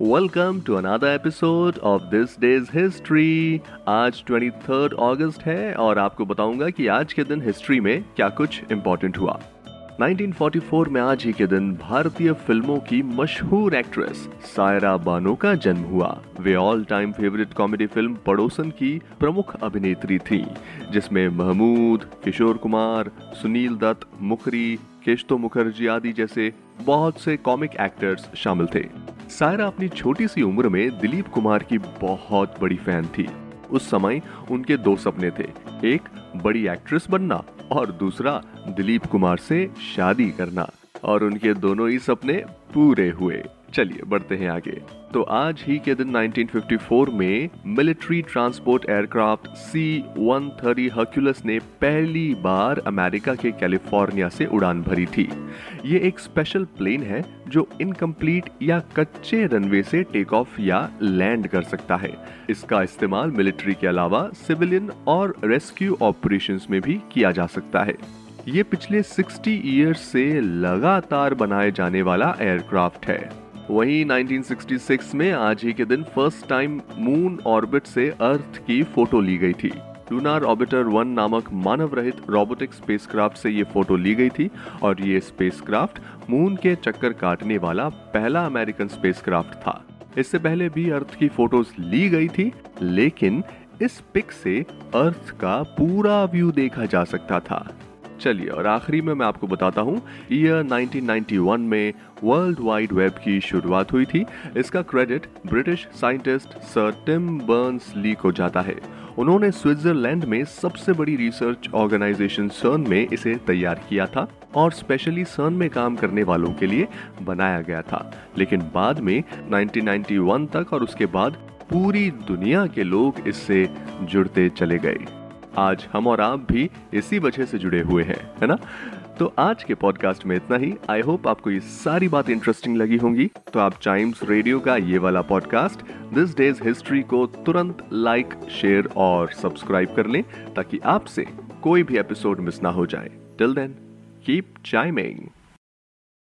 Welcome to another episode of this day's history आज 23 अगस्त है और आपको बताऊँगा कि आज के दिन हिस्ट्री में क्या कुछ इम्पोर्टेंट हुआ। 1944 में आज ही के दिन भारतीय फ़िल्मों की मशहूर एक्ट्रेस सायरा बानो का जन्म हुआ। वे all time favourite comedy film Padosan की प्रमुख अभिनेत्री थी, जिसमें महमूद, किशोर कुमार, सुनील दत्त, मुखरी, केशतो मुखर्जी आदि जैसे बहुत से कॉमिक एक्टर्स शामिल थे। सायरा अपनी छोटी सी उम्र में दिलीप कुमार की बहुत बड़ी फ़ैन थी। उस समय उनके दो सपने थे, एक बड़ी एक्ट्रेस बनना और दूसरा दिलीप कुमार से शादी करना, और उनके दोनों ही सपने पूरे हुए। चलिए, बढ़ते हैं आगे। तो आज ही के दिन 1954 में military transport aircraft C 130 Hercules ने पहली बार अमेरिका के कैलिफ़ोर्निया से उड़ान भरी थी। ये एक स्पेशल प्लेन है जो इनकम्प्लीट या कच्चे रनवे से टेक ऑफ़ या लैंड कर सकता है। इसका इस्तेमाल मिलिट्री के अलावा सिविलियन और रेस्क्यू ऑपरेशंस में भी किया जा सकता है। ये पिछले 60 ईयर्स से लगातार बनाए जाने वाला एयरक्राफ्ट है। वहीं 1966 में आज ही के दिन फ़र्स्ट टाइम मून ऑर्बिट से अर्थ की फ़ोटो ली गई थी। लूनार ऑर्बिटर वन नामक मानव रहित रोबोटिक स्पेसक्राफ्ट से ये फ़ोटो ली गई थी और ये स्पेसक्राफ्ट मून के चक्कर काटने वाला पहला अमेरिकन स्पेसक्राफ्ट था। इससे पहले भी अर्थ की फ़ोटोज़ ली गई थी, लेकिन इस पिक से अर्थ का पूरा व्यू देखा जा सकता था। चलिए, और आखिरी में मैं आपको बताता हूँ ईयर 1991 में वर्ल्ड वाइड वेब की शुरुआत हुई थी। इसका credit British scientist sir Tim Berners Lee को जाता है। उन्होंने स्विट्जरलैंड में सबसे बड़ी रिसर्च ऑर्गेनाइजेशन सर्न में इसे तैयार किया था और स्पेशली सर्न में काम करने वालों के लिए बनाया गया था। लेकिन बाद में 1991 तक और उसके बाद पूरी दुनिया के लोग इससे जुड़ते चले गए। आज हम और आप भी इसी वजह से जुड़े हुए हैं, है ना? तो आज के पॉडकास्ट में इतना ही। आई होप आपको ये सारी बात इंटरेस्टिंग लगी होंगी। तो आप टाइम्स रेडियो का ये वाला पॉडकास्ट दिस डेज़ हिस्ट्री को तुरंत लाइक शेयर और सब्सक्राइब कर लें, ताकि आपसे कोई भी एपिसोड मिस ना हो जाए। Till then keep chiming